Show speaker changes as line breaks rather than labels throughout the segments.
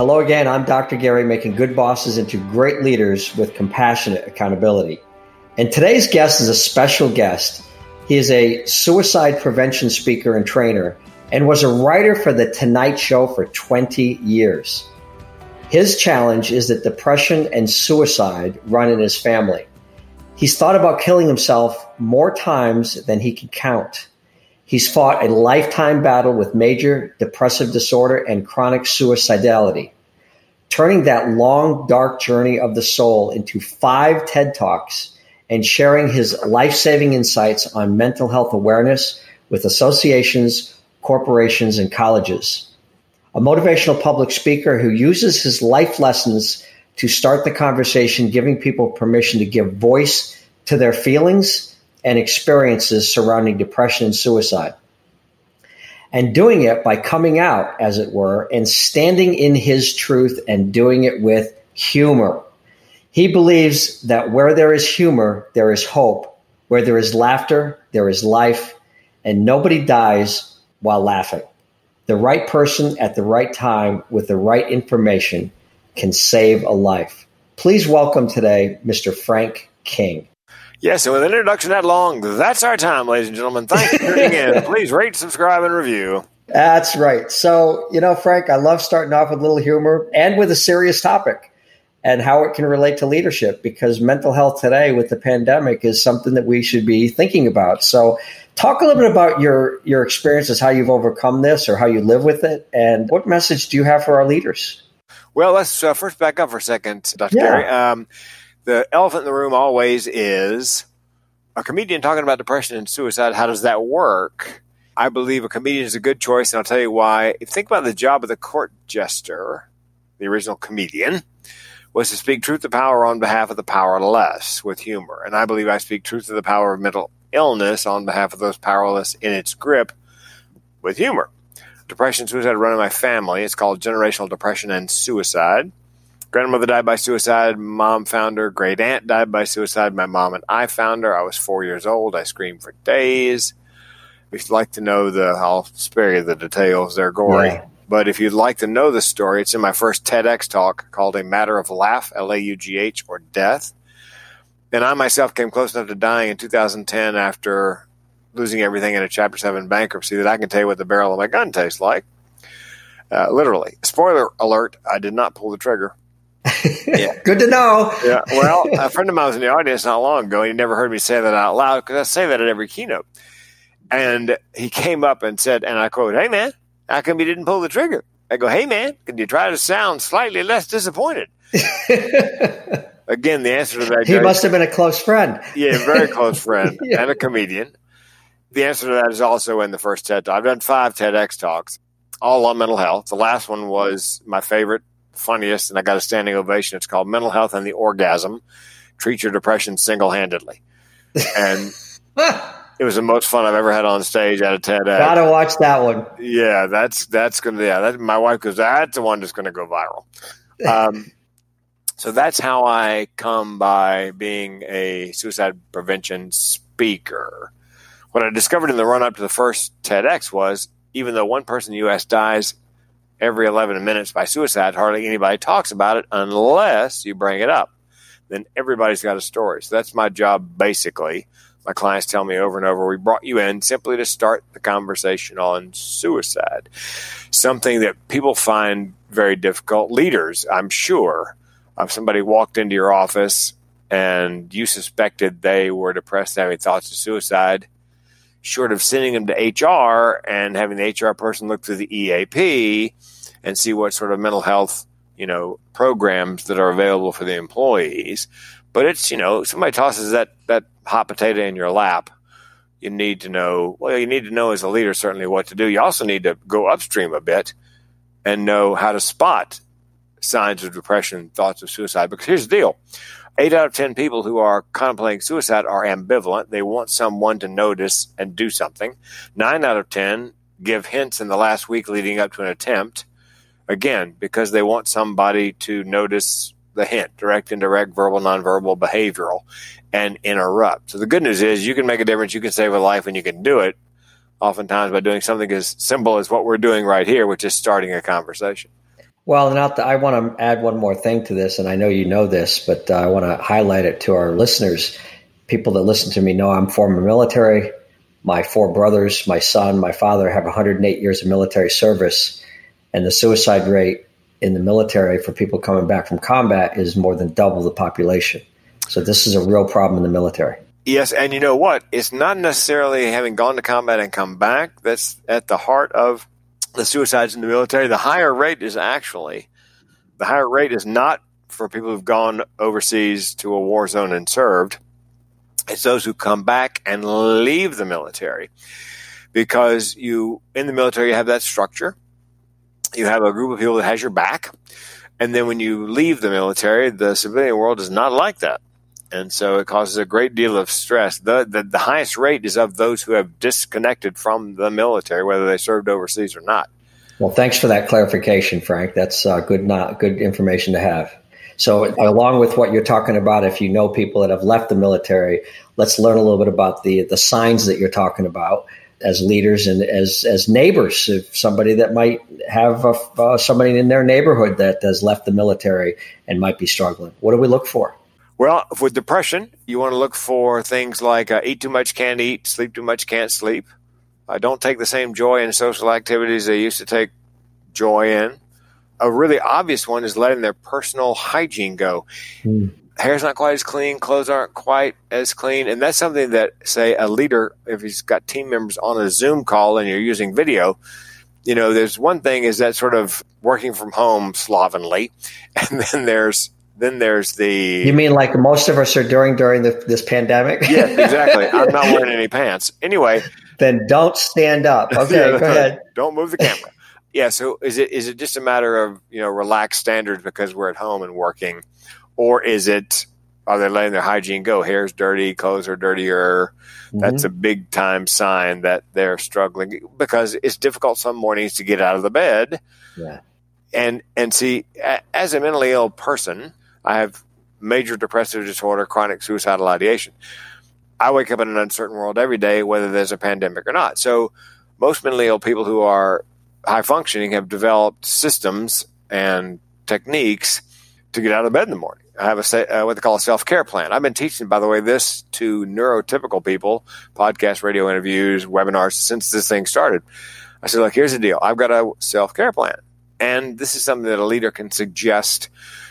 Hello again. I'm Dr. Gary, making good bosses into great leaders with compassionate accountability. And today's guest is a special guest. He is a suicide prevention speaker and trainer and was a writer for The Tonight Show for 20 years. His challenge is that depression and suicide run in his family. He's thought about killing himself more times than he can count. He's fought a lifetime battle with major depressive disorder and chronic suicidality, turning that long, dark journey of the soul into five TED Talks and sharing his life saving insights on mental health awareness with associations, corporations, and colleges. A motivational public speaker who uses his life lessons to start the conversation, giving people permission to give voice to their feelings and experiences surrounding depression and suicide. And doing it by coming out, as it were, and standing in his truth and doing it with humor. He believes that where there is humor, there is hope. Where there is laughter, there is life. And nobody dies while laughing. The right person at the right time with the right information can save a life. Please welcome today Mr. Frank King.
Yes, and with an introduction that long, that's our time, ladies and gentlemen. Thank you for tuning in. Please rate, subscribe, and review.
That's right. So, you know, Frank, I love starting off with a little humor and with a serious topic and how it can relate to leadership because mental health today with the pandemic is something that we should be thinking about. So, talk a little bit about your your experiences, how you've overcome this or how you live with it, and what message do you have for our leaders?
Well, let's uh, first back up for a second, Dr. Yeah. Gary. Um, the elephant in the room always is a comedian talking about depression and suicide. How does that work? I believe a comedian is a good choice, and I'll tell you why. Think about the job of the court jester, the original comedian, was to speak truth to power on behalf of the powerless with humor. And I believe I speak truth to the power of mental illness on behalf of those powerless in its grip with humor. Depression, suicide run in my family. It's called generational depression and suicide. Grandmother died by suicide. Mom found her. Great aunt died by suicide. My mom and I found her. I was four years old. I screamed for days. If you'd like to know the, I'll spare you the details. They're gory. Yeah. But if you'd like to know the story, it's in my first TEDx talk called A Matter of Laugh, L A U G H, or Death. And I myself came close enough to dying in 2010 after losing everything in a Chapter 7 bankruptcy that I can tell you what the barrel of my gun tastes like. Uh, literally. Spoiler alert, I did not pull the trigger
yeah. Good to know.
yeah. Well, a friend of mine was in the audience not long ago. and He never heard me say that out loud because I say that at every keynote. And he came up and said, and I quote, Hey, man, how come you didn't pull the trigger? I go, Hey, man, can you try to sound slightly less disappointed? Again, the answer to that
He must have been a close friend.
Yeah, very close friend yeah. and a comedian. The answer to that is also in the first TED talk. I've done five TEDx talks, all on mental health. The last one was my favorite funniest, and I got a standing ovation. It's called Mental Health and the Orgasm Treat Your Depression Single Handedly. And it was the most fun I've ever had on stage at a TED.
Gotta watch that one.
Yeah, that's that's gonna yeah. That, my wife goes, that's the one that's gonna go viral. Um, so that's how I come by being a suicide prevention speaker. What I discovered in the run up to the first TEDx was even though one person in the U.S. dies every 11 minutes by suicide, hardly anybody talks about it unless you bring it up. Then everybody's got a story. So that's my job basically. My clients tell me over and over, we brought you in simply to start the conversation on suicide. Something that people find very difficult. Leaders, I'm sure, if somebody walked into your office and you suspected they were depressed having thoughts of suicide, short of sending them to HR and having the HR person look through the EAP and see what sort of mental health, you know, programs that are available for the employees. But it's, you know, somebody tosses that, that hot potato in your lap. You need to know, well, you need to know as a leader certainly what to do. You also need to go upstream a bit and know how to spot signs of depression, thoughts of suicide. Because here's the deal eight out of 10 people who are contemplating suicide are ambivalent. They want someone to notice and do something. Nine out of 10 give hints in the last week leading up to an attempt. Again, because they want somebody to notice the hint, direct, indirect, verbal, nonverbal, behavioral, and interrupt. So the good news is you can make a difference, you can save a life, and you can do it oftentimes by doing something as simple as what we're doing right here, which is starting a conversation.
Well, not I want to add one more thing to this, and I know you know this, but uh, I want to highlight it to our listeners. People that listen to me know I'm former military. My four brothers, my son, my father have 108 years of military service, and the suicide rate in the military for people coming back from combat is more than double the population. So this is a real problem in the military.
Yes, and you know what? It's not necessarily having gone to combat and come back that's at the heart of the suicides in the military. The higher rate is actually the higher rate is not for people who've gone overseas to a war zone and served. It's those who come back and leave the military because you in the military you have that structure. You have a group of people that has your back. And then when you leave the military, the civilian world is not like that and so it causes a great deal of stress. The, the, the highest rate is of those who have disconnected from the military, whether they served overseas or not.
Well, thanks for that clarification, Frank. That's uh, good, not good information to have. So, along with what you're talking about, if you know people that have left the military, let's learn a little bit about the the signs that you're talking about as leaders and as as neighbors. If somebody that might have a, uh, somebody in their neighborhood that has left the military and might be struggling, what do we look for?
Well, with depression, you want to look for things like uh, eat too much, can't eat, sleep too much, can't sleep. I uh, don't take the same joy in social activities they used to take joy in. A really obvious one is letting their personal hygiene go. Mm. Hair's not quite as clean, clothes aren't quite as clean, and that's something that, say, a leader, if he's got team members on a Zoom call and you're using video, you know, there's one thing is that sort of working from home slovenly, and then there's then there's the.
You mean like most of us are doing during the, this pandemic?
yeah, exactly. I'm not wearing any pants. Anyway.
Then don't stand up. Okay, yeah, go ahead.
Don't move the camera. Yeah. So is it is it just a matter of you know relaxed standards because we're at home and working, or is it are they letting their hygiene go? Hair's dirty, clothes are dirtier. Mm-hmm. That's a big time sign that they're struggling because it's difficult some mornings to get out of the bed.
Yeah.
And and see, as a mentally ill person, I have major depressive disorder, chronic suicidal ideation. I wake up in an uncertain world every day, whether there's a pandemic or not. So, most mentally ill people who are high functioning have developed systems and techniques to get out of bed in the morning. I have a uh, what they call a self care plan. I've been teaching, by the way, this to neurotypical people, podcast, radio interviews, webinars since this thing started. I said, look, here's the deal. I've got a self care plan, and this is something that a leader can suggest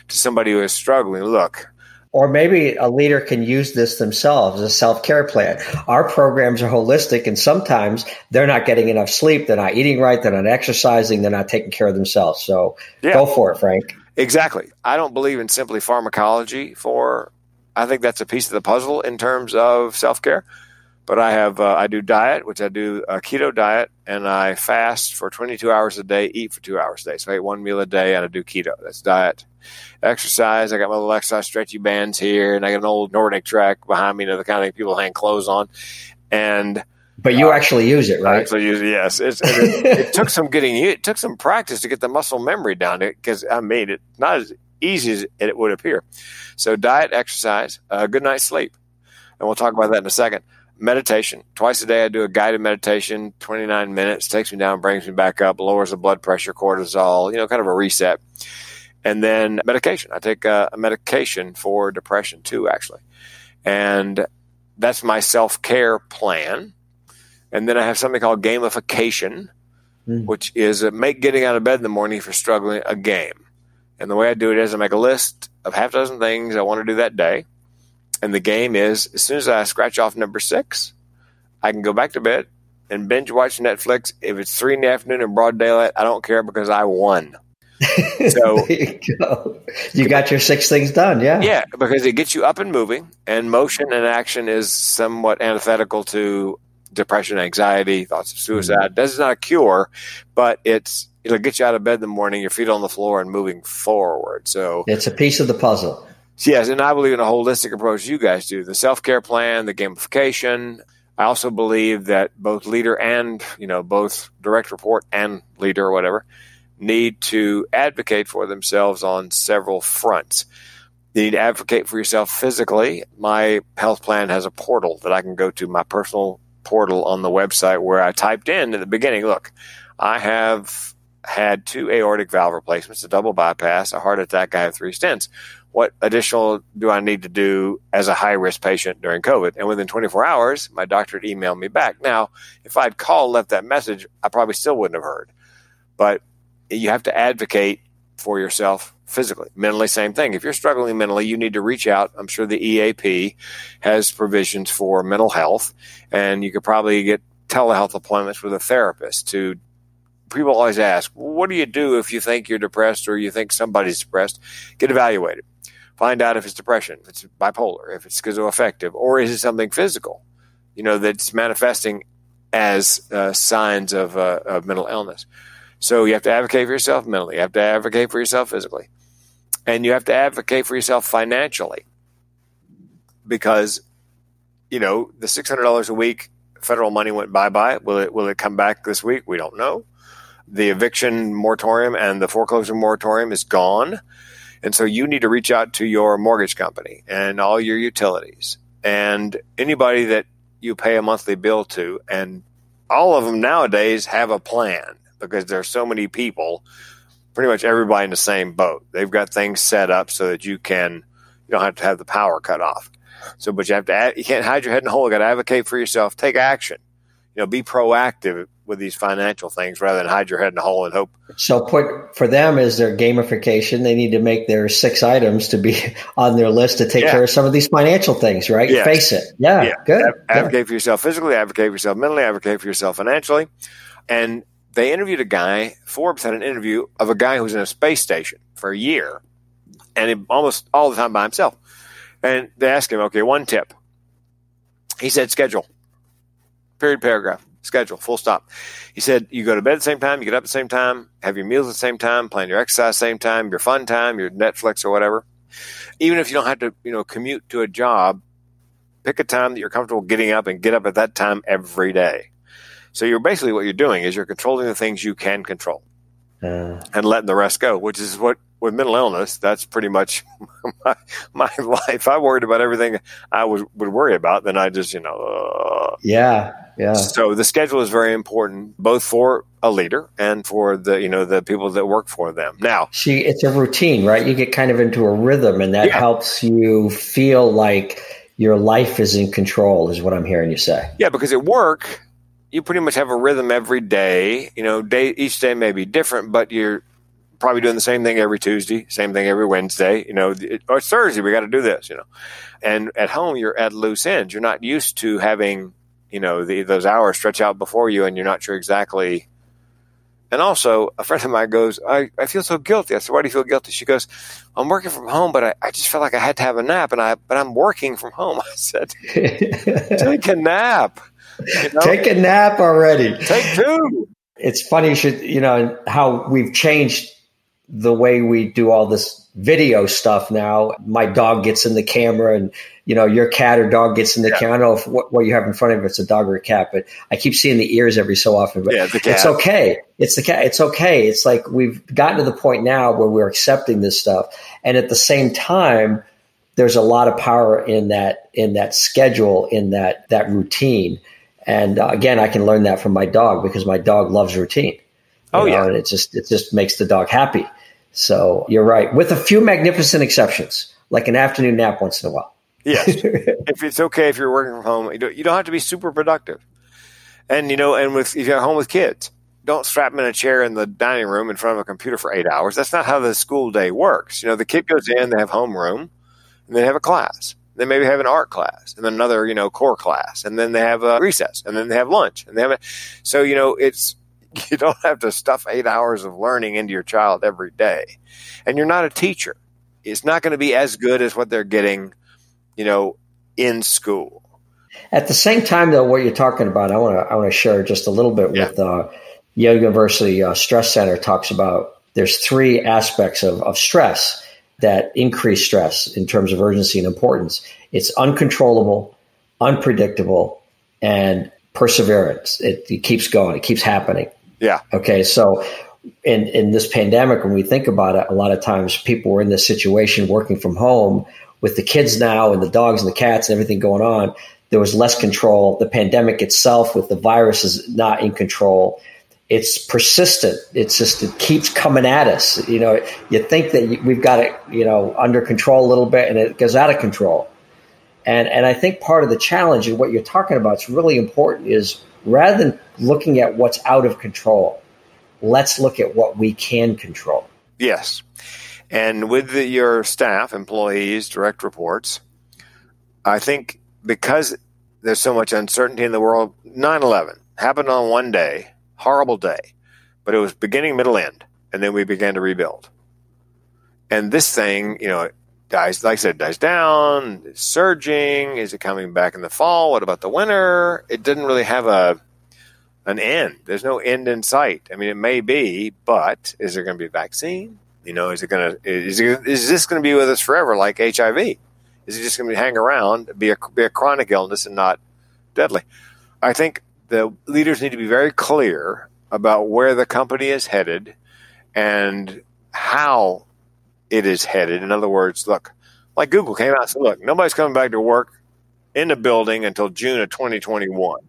to somebody who is struggling, look,
or maybe a leader can use this themselves as a self care plan. Our programs are holistic, and sometimes they're not getting enough sleep, they're not eating right, they're not exercising, they're not taking care of themselves. So yeah. go for it, Frank.
Exactly. I don't believe in simply pharmacology for, I think that's a piece of the puzzle in terms of self care. But I have uh, I do diet, which I do a keto diet, and I fast for 22 hours a day, eat for two hours a day. So I eat one meal a day, and I do keto. That's diet. Exercise. I got my little exercise stretchy bands here, and I got an old NordicTrack behind me, you know, the kind of thing people hang clothes on. And
but you uh, actually use it, right? I
actually use it. Yes, it, it, took some getting. It took some practice to get the muscle memory down. Because I made it not as easy as it would appear. So diet, exercise, a good night's sleep, and we'll talk about that in a second meditation. Twice a day, I do a guided meditation, 29 minutes, takes me down, brings me back up, lowers the blood pressure, cortisol, you know, kind of a reset. And then medication. I take a, a medication for depression too, actually. And that's my self care plan. And then I have something called gamification, mm. which is make getting out of bed in the morning for struggling a game. And the way I do it is I make a list of half a dozen things I want to do that day. And the game is as soon as I scratch off number six, I can go back to bed and binge watch Netflix. If it's three in the afternoon in broad daylight, I don't care because I won.
So you, go. you got your six things done, yeah.
Yeah, because it gets you up and moving, and motion and action is somewhat antithetical to depression, anxiety, thoughts of suicide. Mm-hmm. is not a cure, but it's it'll get you out of bed in the morning, your feet on the floor, and moving forward. So
it's a piece of the puzzle.
Yes, and I believe in a holistic approach you guys do the self care plan, the gamification, I also believe that both leader and, you know, both direct report and leader or whatever need to advocate for themselves on several fronts. You need to advocate for yourself physically. My health plan has a portal that I can go to, my personal portal on the website where I typed in at the beginning, look, I have had two aortic valve replacements, a double bypass, a heart attack, I have three stents what additional do I need to do as a high risk patient during COVID? And within 24 hours, my doctor would email me back. Now, if I'd called, left that message, I probably still wouldn't have heard. But you have to advocate for yourself physically. Mentally, same thing. If you're struggling mentally, you need to reach out. I'm sure the EAP has provisions for mental health, and you could probably get telehealth appointments with a therapist to people always ask, what do you do if you think you're depressed or you think somebody's depressed? Get evaluated. Find out if it's depression, if it's bipolar, if it's schizoaffective, or is it something physical, you know, that's manifesting as uh, signs of, uh, of mental illness. So you have to advocate for yourself mentally. You have to advocate for yourself physically. And you have to advocate for yourself financially. Because, you know, the $600 a week federal money went bye bye. Will it, will it come back this week? We don't know. The eviction moratorium and the foreclosure moratorium is gone. And so you need to reach out to your mortgage company and all your utilities and anybody that you pay a monthly bill to. And all of them nowadays have a plan because there's so many people, pretty much everybody in the same boat. They've got things set up so that you can, you don't have to have the power cut off. So, but you have to, you can't hide your head in the hole. You got to advocate for yourself. Take action. You know, be proactive with these financial things rather than hide your head in a hole and hope.
So put for them is their gamification. They need to make their six items to be on their list to take yeah. care of some of these financial things, right? Yes. Face it. Yeah, yeah. good.
Advocate for yourself physically, advocate for yourself mentally, advocate for yourself financially. And they interviewed a guy, Forbes had an interview of a guy who was in a space station for a year and almost all the time by himself. And they asked him, okay, one tip. He said, schedule. Period, paragraph schedule, full stop. He said, you go to bed at the same time, you get up at the same time, have your meals at the same time, plan your exercise at the same time, your fun time, your Netflix or whatever. Even if you don't have to, you know, commute to a job, pick a time that you're comfortable getting up and get up at that time every day. So you're basically what you're doing is you're controlling the things you can control uh, and letting the rest go, which is what with mental illness, that's pretty much my, my life. I worried about everything I was, would worry about, then I just, you know, uh,
yeah, yeah.
So the schedule is very important, both for a leader and for the, you know, the people that work for them. Now,
see, it's a routine, right? You get kind of into a rhythm and that yeah. helps you feel like your life is in control is what I'm hearing you say.
Yeah, because at work, you pretty much have a rhythm every day. You know, day each day may be different, but you're probably doing the same thing every Tuesday, same thing every Wednesday, you know, or Thursday, we got to do this, you know. And at home, you're at loose ends. You're not used to having, you know, the, those hours stretch out before you and you're not sure exactly. And also, a friend of mine goes, I, I feel so guilty. I said, why do you feel guilty? She goes, I'm working from home, but I, I just felt like I had to have a nap and I, but I'm working from home. I said, take a nap.
You know? Take a nap already.
Take two.
It's funny, you should, you know, how we've changed the way we do all this video stuff now. My dog gets in the camera and, you know, your cat or dog gets in the yeah. camera. I don't know if what, what, you have in front of you, it's a dog or a cat, but I keep seeing the ears every so often. But yeah, it's okay. It's the cat. It's okay. It's like we've gotten to the point now where we're accepting this stuff. And at the same time, there's a lot of power in that, in that schedule, in that, that routine. And uh, again, I can learn that from my dog because my dog loves routine.
Oh know, yeah.
And it just, it just makes the dog happy. So you're right, with a few magnificent exceptions, like an afternoon nap once in a while.
yes, if it's okay if you're working from home, you don't, you don't have to be super productive. And you know, and with if you're at home with kids, don't strap them in a chair in the dining room in front of a computer for eight hours. That's not how the school day works. You know, the kid goes in, they have homeroom, and they have a class. They maybe have an art class and then another, you know, core class. And then they have a recess and then they have lunch and they have a, so, you know, it's, you don't have to stuff eight hours of learning into your child every day. And you're not a teacher. It's not going to be as good as what they're getting, you know, in school.
At the same time, though, what you're talking about, I want to I want to share just a little bit yeah. with uh, Yale University uh, Stress Center talks about there's three aspects of, of stress that increase stress in terms of urgency and importance. It's uncontrollable, unpredictable, and perseverance. It, it keeps going. It keeps happening.
Yeah.
Okay. So in, in this pandemic, when we think about it, a lot of times people were in this situation working from home with the kids now and the dogs and the cats and everything going on. There was less control. The pandemic itself with the virus is not in control. It's persistent. It's just, it keeps coming at us. You know, you think that we've got it, you know, under control a little bit and it goes out of control. And, and I think part of the challenge and what you're talking about is really important is rather than looking at what's out of control, let's look at what we can control.
Yes. And with the, your staff, employees, direct reports, I think because there's so much uncertainty in the world, 9 11 happened on one day, horrible day, but it was beginning, middle, end. And then we began to rebuild. And this thing, you know, dies, like I said, dies down, it's surging. Is it coming back in the fall? What about the winter? It didn't really have a an end. There's no end in sight. I mean, it may be, but is there going to be a vaccine? You know, is it going to is it, is this going to be with us forever, like HIV? Is it just going to hang around, be a be a chronic illness and not deadly? I think the leaders need to be very clear about where the company is headed and how it is headed. In other words, look, like Google came out and said, look, nobody's coming back to work in the building until June of 2021.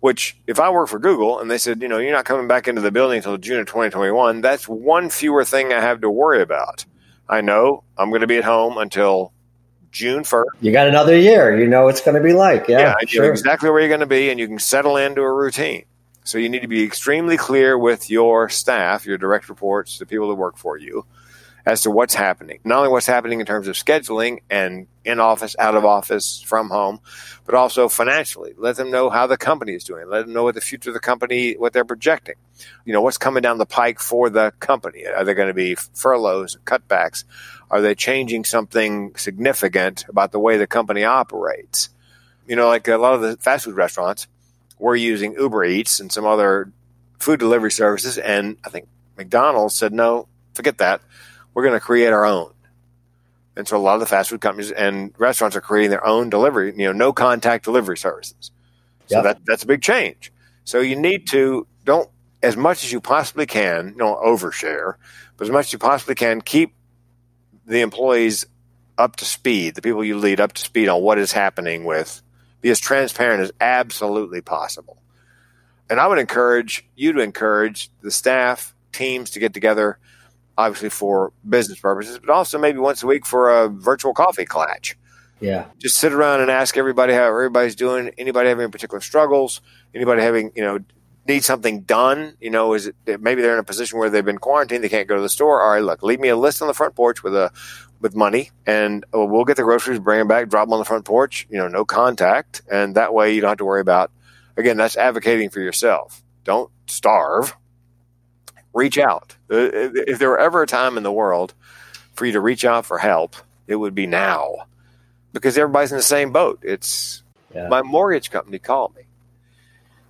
Which, if I work for Google and they said, you know, you're not coming back into the building until June of 2021, that's one fewer thing I have to worry about. I know I'm going to be at home until June 1st.
You got another year. You know it's going to be like. Yeah, yeah
sure. you know exactly where you're going to be, and you can settle into a routine. So you need to be extremely clear with your staff, your direct reports, the people that work for you, as to what's happening. Not only what's happening in terms of scheduling and in office, out of office, from home, but also financially. Let them know how the company is doing. Let them know what the future of the company, what they're projecting. You know, what's coming down the pike for the company. Are there going to be furloughs, cutbacks? Are they changing something significant about the way the company operates? You know, like a lot of the fast food restaurants, we're using Uber Eats and some other food delivery services. And I think McDonald's said, no, forget that we're going to create our own. And so a lot of the fast food companies and restaurants are creating their own delivery, you know, no contact delivery services. So that that's a big change. So you need to don't as much as you possibly can, don't overshare, but as much as you possibly can, keep the employees up to speed, the people you lead up to speed on what is happening with, be as transparent as absolutely possible. And I would encourage you to encourage the staff, teams to get together obviously for business purposes, but also maybe once a week for a virtual coffee clutch.
Yeah.
Just sit around and ask everybody how everybody's doing. Anybody having particular struggles? Anybody having, you know, need something done? You know, is it maybe they're in a position where they've been quarantined, they can't go to the store. All right, look, leave me a list on the front porch with a with money, and uh, we'll get the groceries, bring them back, drop them on the front porch. You know, no contact, and that way you don't have to worry about. Again, that's advocating for yourself. Don't starve reach out. Uh, if there were ever a time in the world for you to reach out for help, it would be now because everybody's in the same boat. It's yeah. my mortgage company called me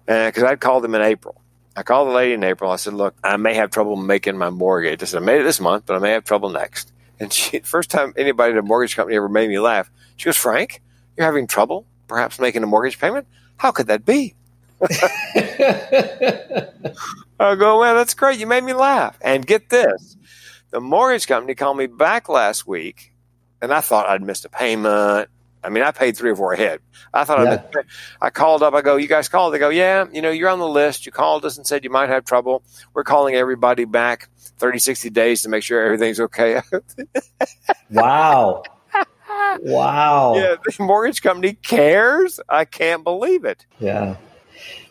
because I'd called them in April. I called the lady in April. I said, "Look, I may have trouble making my mortgage." I said, "I made it this month, but I may have trouble next." And she, first time anybody at a mortgage company ever made me laugh. She goes, "Frank, you're having trouble, perhaps making a mortgage payment? How could that be?" I go, well, that's great. You made me laugh. And get this the mortgage company called me back last week, and I thought I'd missed a payment. I mean, I paid three or four ahead. I thought yeah. I'd I called up. I go, you guys called? They go, yeah, you know, you're on the list. You called us and said you might have trouble. We're calling everybody back 30, 60 days to make sure everything's okay.
wow. Wow.
Yeah, the mortgage company cares. I can't believe it.
Yeah.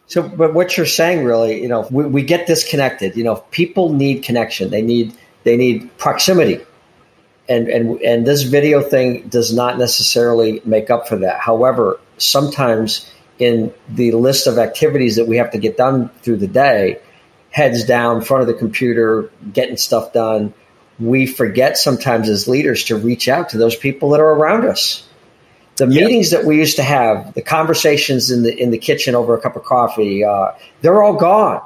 So, but what you're saying really, you know, we, we get disconnected. You know, people need connection. They need they need proximity, and and and this video thing does not necessarily make up for that. However, sometimes in the list of activities that we have to get done through the day, heads down, in front of the computer, getting stuff done, we forget sometimes as leaders to reach out to those people that are around us. The yep. meetings that we used to have, the conversations in the in the kitchen over a cup of coffee, uh, they're all gone.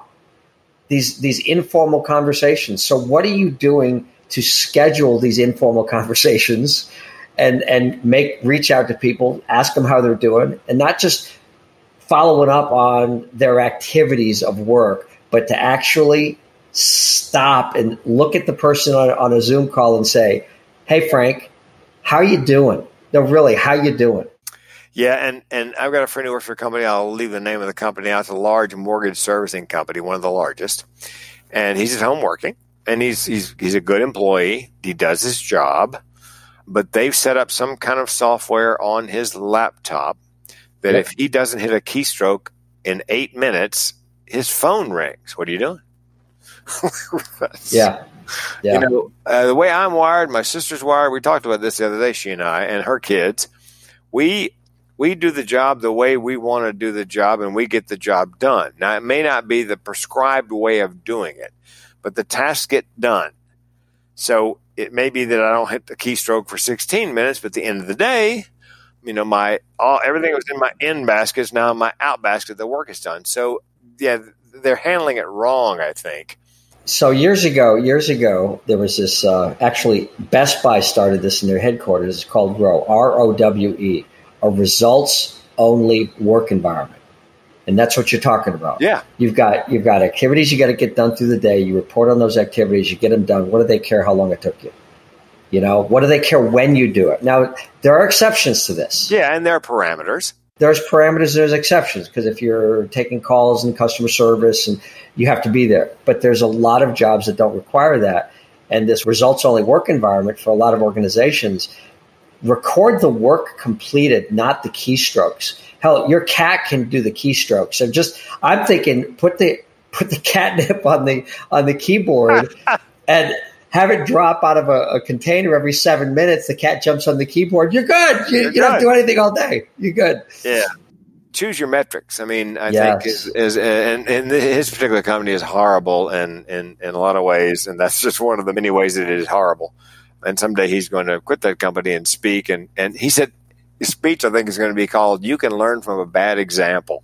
These these informal conversations. So, what are you doing to schedule these informal conversations and and make reach out to people, ask them how they're doing, and not just following up on their activities of work, but to actually stop and look at the person on, on a Zoom call and say, "Hey, Frank, how are you doing? No, really, how you doing?"
Yeah, and, and I've got a friend who works for a company. I'll leave the name of the company out. It's a large mortgage servicing company, one of the largest. And he's at home working and he's he's he's a good employee. He does his job, but they've set up some kind of software on his laptop that yep. if he doesn't hit a keystroke in eight minutes, his phone rings. What are you doing?
yeah.
Yeah. You know, uh, the way I'm wired, my sister's wired. We talked about this the other day, she and I, and her kids. We we do the job the way we want to do the job, and we get the job done. Now, it may not be the prescribed way of doing it, but the tasks get done. So it may be that I don't hit the keystroke for 16 minutes, but at the end of the day, you know, my all everything was in my in basket is now in my out basket. The work is done. So yeah, they're handling it wrong. I think.
So years ago, years ago, there was this. Uh, actually, Best Buy started this in their headquarters. It's called ROWE, R O W E, a results only work environment and that's what you're talking about.
Yeah,
you've got you've got activities you got to get done through the day. You report on those activities, you get them done. What do they care how long it took you? You know, what do they care when you do it? Now there are exceptions to this.
Yeah, and there are parameters.
There's parameters. There's exceptions because if you're taking calls and customer service, and you have to be there. But there's a lot of jobs that don't require that, and this results only work environment for a lot of organizations record the work completed, not the keystrokes. Hell, your cat can do the keystrokes. So just, I'm thinking, put the put the catnip on the on the keyboard and have it drop out of a, a, container every seven minutes. The cat jumps on the keyboard. You're good. You, You're you don't do anything all day. You're good.
Yeah. Choose your metrics. I mean, I yes. think is, is and, and his particular company is horrible in, in, in a lot of ways, and that's just one of the many ways that it is horrible and someday he's going to quit that company and speak. And, and he said his speech, I think, is going to be called "You Can Learn from a Bad Example."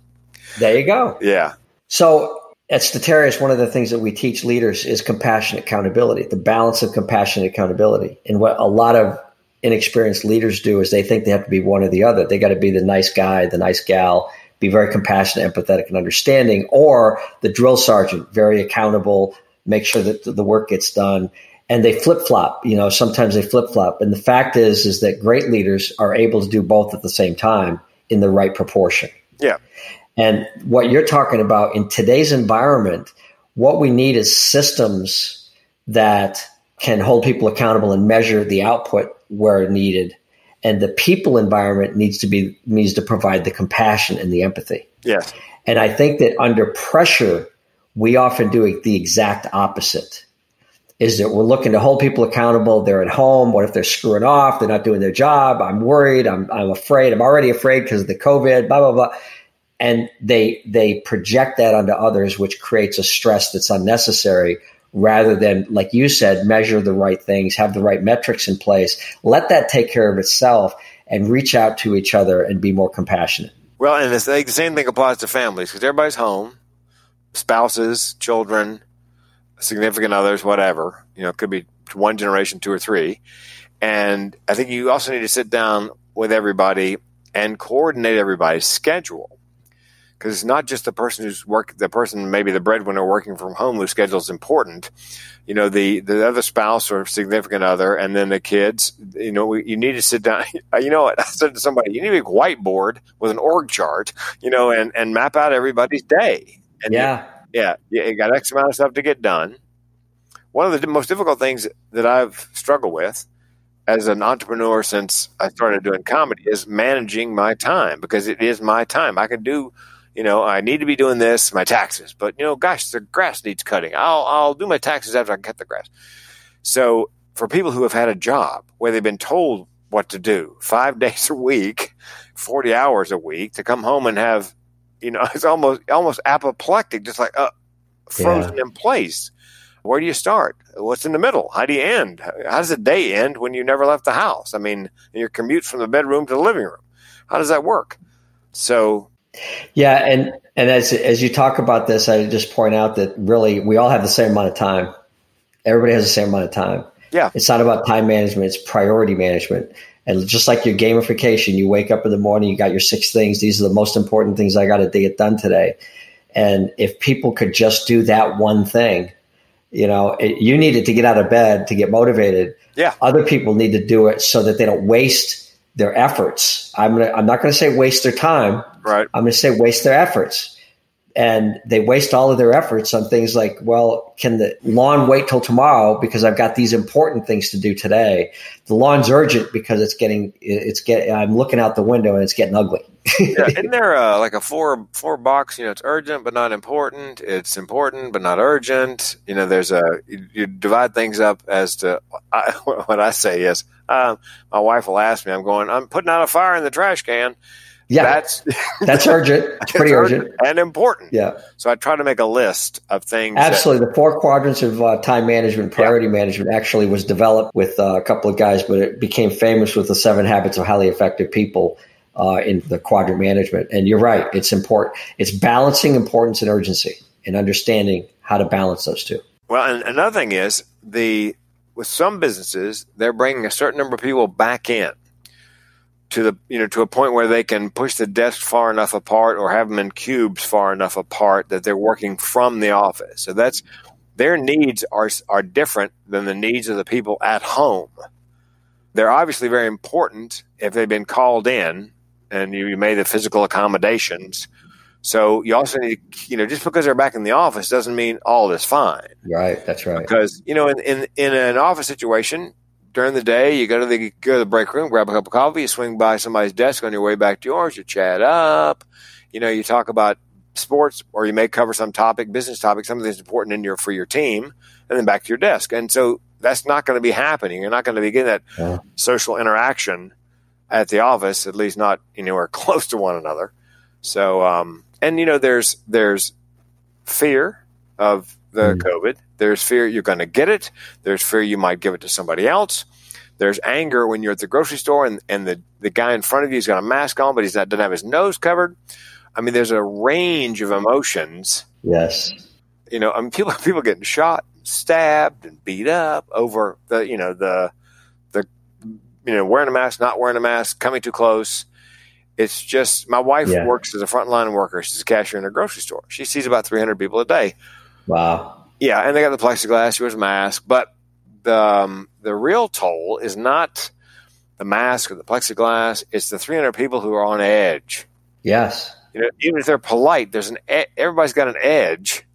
There you go.
Yeah.
So at Statarius, one of the things that we teach leaders is compassionate accountability, the balance of compassionate accountability. And what a lot of inexperienced leaders do is they think they have to be one or the other. They got to be the nice guy, the nice gal, be very compassionate, empathetic, and understanding, or the drill sergeant, very accountable, make sure that the work gets done and they flip flop. You know, sometimes they flip flop. And the fact is, is that great leaders are able to do both at the same time in the right proportion.
Yeah.
And what you're talking about in today's environment, what we need is systems that can hold people accountable and measure the output where needed. And the people environment needs to be needs to provide the compassion and the empathy.
Yes.
And I think that under pressure, we often do the exact opposite is that we're looking to hold people accountable. They're at home. What if they're screwing off? They're not doing their job. I'm worried. I'm, I'm afraid. I'm already afraid because of the COVID, blah, blah, blah. And they, they project that onto others, which creates a stress that's unnecessary rather than, like you said, measure the right things, have the right metrics in place, let that take care of itself and reach out to each other and be more compassionate.
Well, and the same thing applies to families because everybody's home, spouses, children, significant others, whatever. You know, it could be one generation, two or three. And I think you also need to sit down with everybody and coordinate everybody's schedule. Because it's not just the person who's work, the person maybe the breadwinner working from home whose schedule is important. You know, the the other spouse or significant other, and then the kids. You know, you need to sit down. You know what I said to somebody? You need a whiteboard with an org chart. You know, and and map out everybody's day. And
yeah.
Yeah, you got X amount of stuff to get done. One of the most difficult things that I've struggled with as an entrepreneur since I started doing comedy is managing my time because it is my time. I can do, you know, I need to be doing this, my taxes, but you know, gosh, the grass needs cutting. I'll I'll do my taxes after I cut the grass. So for people who have had a job where they've been told what to do five days a week, 40 hours a week to come home and have, you know, it's almost, almost apoplectic, just like uh, frozen yeah. in place. Where do you start? What's in the middle? How do you end? How does the day end when you never left the house? I mean, your commute from the bedroom to the living room. How does that work? So,
yeah, and and as as you talk about this, I just point out that really we all have the same amount of time. Everybody has the same amount of time.
Yeah,
it's not about time management; it's priority management. And just like your gamification, you wake up in the morning, you got your six things. These are the most important things I got to get done today. And if people could just do that one thing, you know, it, you needed to get out of bed to get motivated.
Yeah.
Other people need to do it so that they don't waste their efforts. I'm gonna, I'm not going to say waste their time.
Right.
I'm going to say waste their efforts. And they waste all of their efforts on things like, well, can the lawn wait till tomorrow because I've got these important things to do today? The lawn's urgent because it's getting, it's get. I'm looking out the window and it's getting ugly.
yeah, isn't there uh, like a four four box? You know, it's urgent but not important. It's important but not urgent. You know, there's a you, you divide things up as to I, what I say is um, my wife will ask me, I'm going, I'm putting out a fire in the trash can.
Yeah, that's that's urgent. It's pretty urgent. urgent.
and important.
Yeah.
So I try to make a list of things.
Absolutely, that, the four quadrants of uh, time management, priority yeah. management, actually was developed with uh, a couple of guys, but it became famous with the Seven Habits of Highly Effective People uh, in the quadrant management. And you're right; it's important. It's balancing importance and urgency, and understanding how to balance those two.
Well, and another thing is the with some businesses, they're bringing a certain number of people back in to the you know to a point where they can push the desk far enough apart or have them in cubes far enough apart that they're working from the office. So that's their needs are are different than the needs of the people at home. They're obviously very important if they've been called in and you made the physical accommodations so you also need, you know, just because they're back in the office doesn't mean all is fine.
Right. That's right.
Because you know, in in, in an office situation during the day, you go to the go to the break room, grab a cup of coffee, you swing by somebody's desk on your way back to yours, you chat up, you know, you talk about sports, or you may cover some topic, business topic, something that's important in your for your team, and then back to your desk. And so that's not going to be happening. You're not going to be getting that yeah. social interaction at the office, at least not anywhere close to one another. So, um, and you know there's there's fear of the mm. COVID. There's fear you're going to get it. There's fear you might give it to somebody else. There's anger when you're at the grocery store and, and the, the guy in front of you has got a mask on, but he's not doesn't have his nose covered. I mean, there's a range of emotions.
Yes.
You know, I mean, people people getting shot, stabbed, and beat up over the you know the the you know wearing a mask, not wearing a mask, coming too close. It's just my wife yeah. works as a frontline worker. She's a cashier in a grocery store. She sees about 300 people a day.
Wow.
Yeah, and they got the plexiglass. She wears a mask, but the um, the real toll is not the mask or the plexiglass. It's the 300 people who are on edge.
Yes.
You know, even if they're polite, there's an everybody's got an edge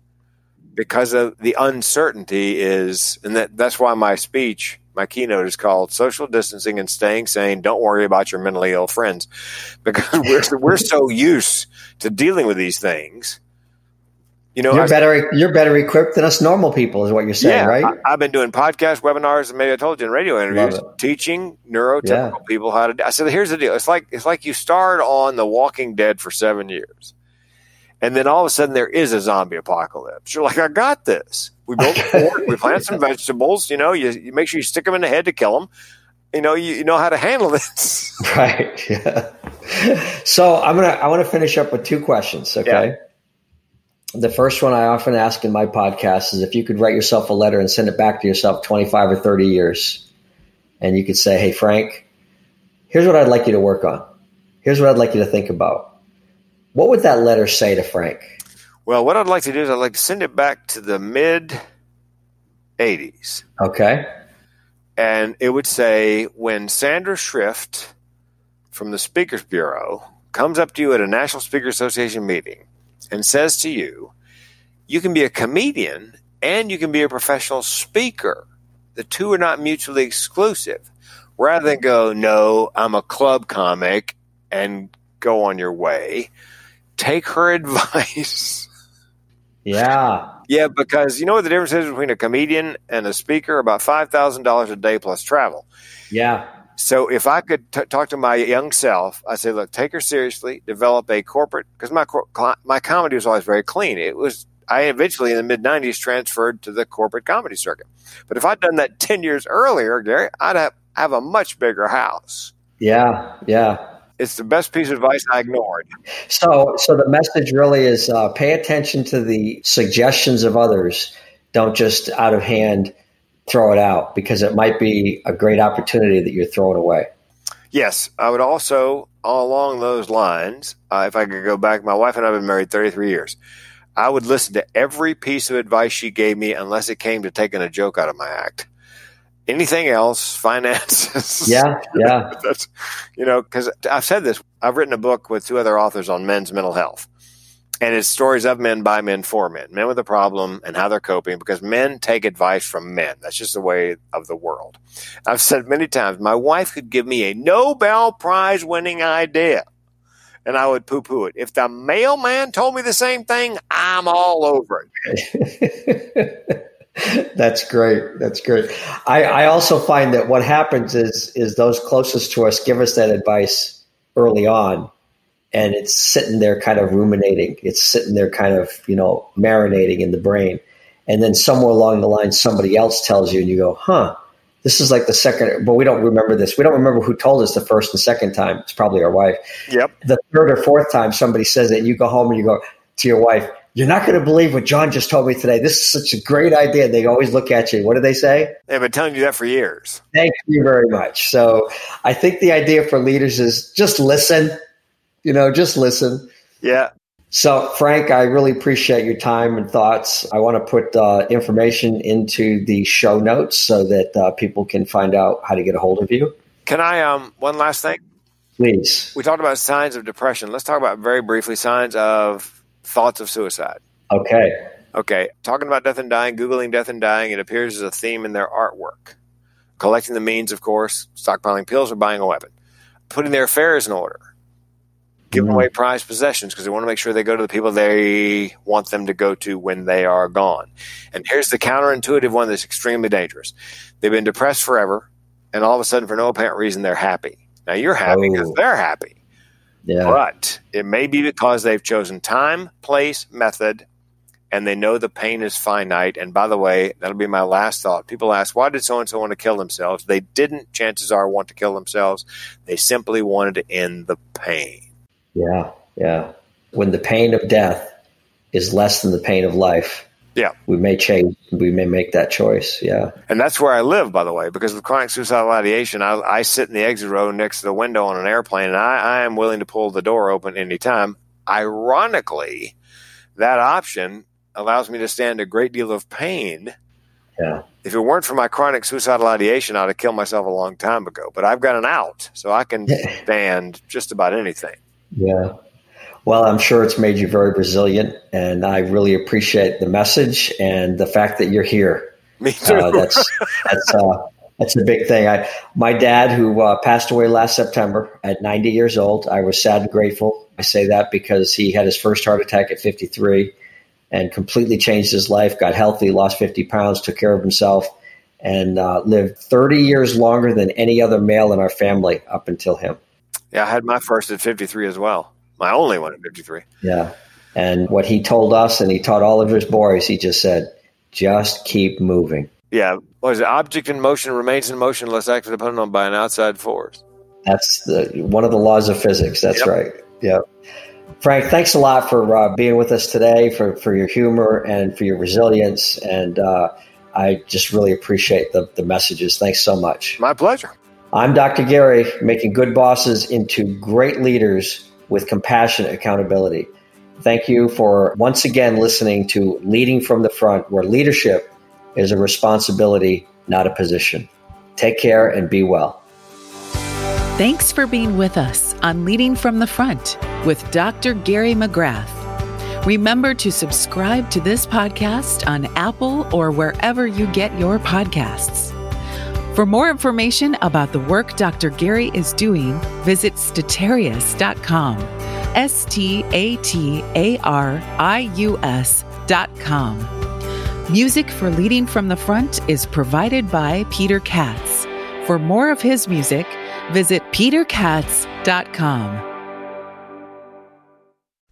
because of the uncertainty is, and that that's why my speech my keynote is called social distancing and staying sane. Don't worry about your mentally ill friends. Because we're, we're so used to dealing with these things. You know
you're better you're better equipped than us normal people is what you're saying
yeah,
right?
I, have been doing podcast webinars and maybe i told you in radio interviews teaching neurotypical yeah. people how to i said here's the deal. It's like it's like you starred on the walking dead for seven years and then all of a sudden there is a zombie apocalypse you're like i got this we built a fort. we plant some vegetables. You know, you, you, make sure you stick them in the head to kill them. You know, you, you know how to handle this.
Right. Yeah. So I'm gonna I want to finish up with two questions. Okay. Yeah. The first one I often ask in my podcast is if you could write yourself a letter and send it back to yourself 25 or 30 years, and you could say, "Hey Frank, here's what I'd like you to work on. Here's what I'd like you to think about." What would that letter say to Frank?
Well, what I'd like to do is I'd like to send it back to the mid 80s.
Okay.
And it would say when Sandra Schrift from the Speakers Bureau comes up to you at a National Speaker Association meeting and says to you, you can be a comedian and you can be a professional speaker. The two are not mutually exclusive. Rather than go, no, I'm a club comic and go on your way, take her advice
Yeah.
Yeah, because you know what the difference is between a comedian and a speaker? About $5,000 a day plus travel.
Yeah.
So if I could t- talk to my young self, I say, look, take her seriously, develop a corporate, because my, my comedy was always very clean. It was, I eventually in the mid 90s transferred to the corporate comedy circuit. But if I'd done that 10 years earlier, Gary, I'd have, have a much bigger house.
Yeah. Yeah.
It's the best piece of advice I ignored.
So, so the message really is uh, pay attention to the suggestions of others. Don't just out of hand throw it out because it might be a great opportunity that you're throwing away.
Yes, I would also, along those lines, uh, if I could go back, my wife and I have been married 33 years. I would listen to every piece of advice she gave me unless it came to taking a joke out of my act anything else, finances.
Yeah, yeah.
That's, you know, because I've said this. I've written a book with two other authors on men's mental health. And it's stories of men by men for men, men with a problem and how they're coping because men take advice from men. That's just the way of the world. I've said many times, my wife could give me a Nobel Prize winning idea and I would poo poo it. If the mailman told me the same thing, I'm all over
it. That's great. That's great. I, I also find that what happens is is those closest to us give us that advice early on, and it's sitting there kind of ruminating. It's sitting there kind of you know marinating in the brain, and then somewhere along the line somebody else tells you, and you go, "Huh." This is like the second, but we don't remember this. We don't remember who told us the first and second time. It's probably our wife.
Yep.
The third or fourth time somebody says it, and you go home and you go to your wife, you're not going to believe what John just told me today. This is such a great idea. They always look at you. What do they say?
They've been telling you that for years.
Thank you very much. So I think the idea for leaders is just listen, you know, just listen.
Yeah.
So, Frank, I really appreciate your time and thoughts. I want to put uh, information into the show notes so that uh, people can find out how to get a hold of you.
Can I, um, one last thing?
Please.
We talked about signs of depression. Let's talk about very briefly signs of thoughts of suicide.
Okay.
Okay. Talking about death and dying, Googling death and dying, it appears as a theme in their artwork. Collecting the means, of course, stockpiling pills or buying a weapon. Putting their affairs in order. Giving mm. away prized possessions because they want to make sure they go to the people they want them to go to when they are gone. And here's the counterintuitive one that's extremely dangerous. They've been depressed forever, and all of a sudden, for no apparent reason, they're happy. Now you're happy because oh. they're happy.
Yeah.
But it may be because they've chosen time, place, method, and they know the pain is finite. And by the way, that'll be my last thought. People ask, why did so and so want to kill themselves? They didn't, chances are, want to kill themselves. They simply wanted to end the pain.
Yeah, yeah. When the pain of death is less than the pain of life,
yeah.
We may change, we may make that choice. Yeah.
And that's where I live, by the way, because with chronic suicidal ideation, I, I sit in the exit row next to the window on an airplane and I, I am willing to pull the door open anytime. Ironically, that option allows me to stand a great deal of pain.
Yeah.
If it weren't for my chronic suicidal ideation, I'd have killed myself a long time ago. But I've got an out, so I can stand just about anything.
Yeah. Well, I'm sure it's made you very resilient, and I really appreciate the message and the fact that you're here.
Me too. Uh,
that's that's uh, that's a big thing. I my dad, who uh, passed away last September at 90 years old, I was sad and grateful. I say that because he had his first heart attack at 53 and completely changed his life. Got healthy, lost 50 pounds, took care of himself, and uh, lived 30 years longer than any other male in our family up until him.
Yeah, I had my first at 53 as well my only one at 53.
Yeah. And what he told us, and he taught all of his boys, he just said, just keep moving.
Yeah. What is it? Object in motion remains in motion unless acted upon on by an outside force.
That's the, one of the laws of physics. That's
yep.
right. Yeah. Frank, thanks a lot for uh, being with us today, for, for your humor and for your resilience. And uh, I just really appreciate the, the messages. Thanks so much.
My pleasure.
I'm Dr. Gary, making good bosses into great leaders with compassionate accountability. Thank you for once again listening to Leading from the Front, where leadership is a responsibility, not a position. Take care and be well.
Thanks for being with us on Leading from the Front with Dr. Gary McGrath. Remember to subscribe to this podcast on Apple or wherever you get your podcasts. For more information about the work Dr. Gary is doing, visit statarius.com. S T A T A R I U S peterkatz.com. Music for Leading from the Front is provided by Peter Katz. For more of his music, visit peterkatz.com.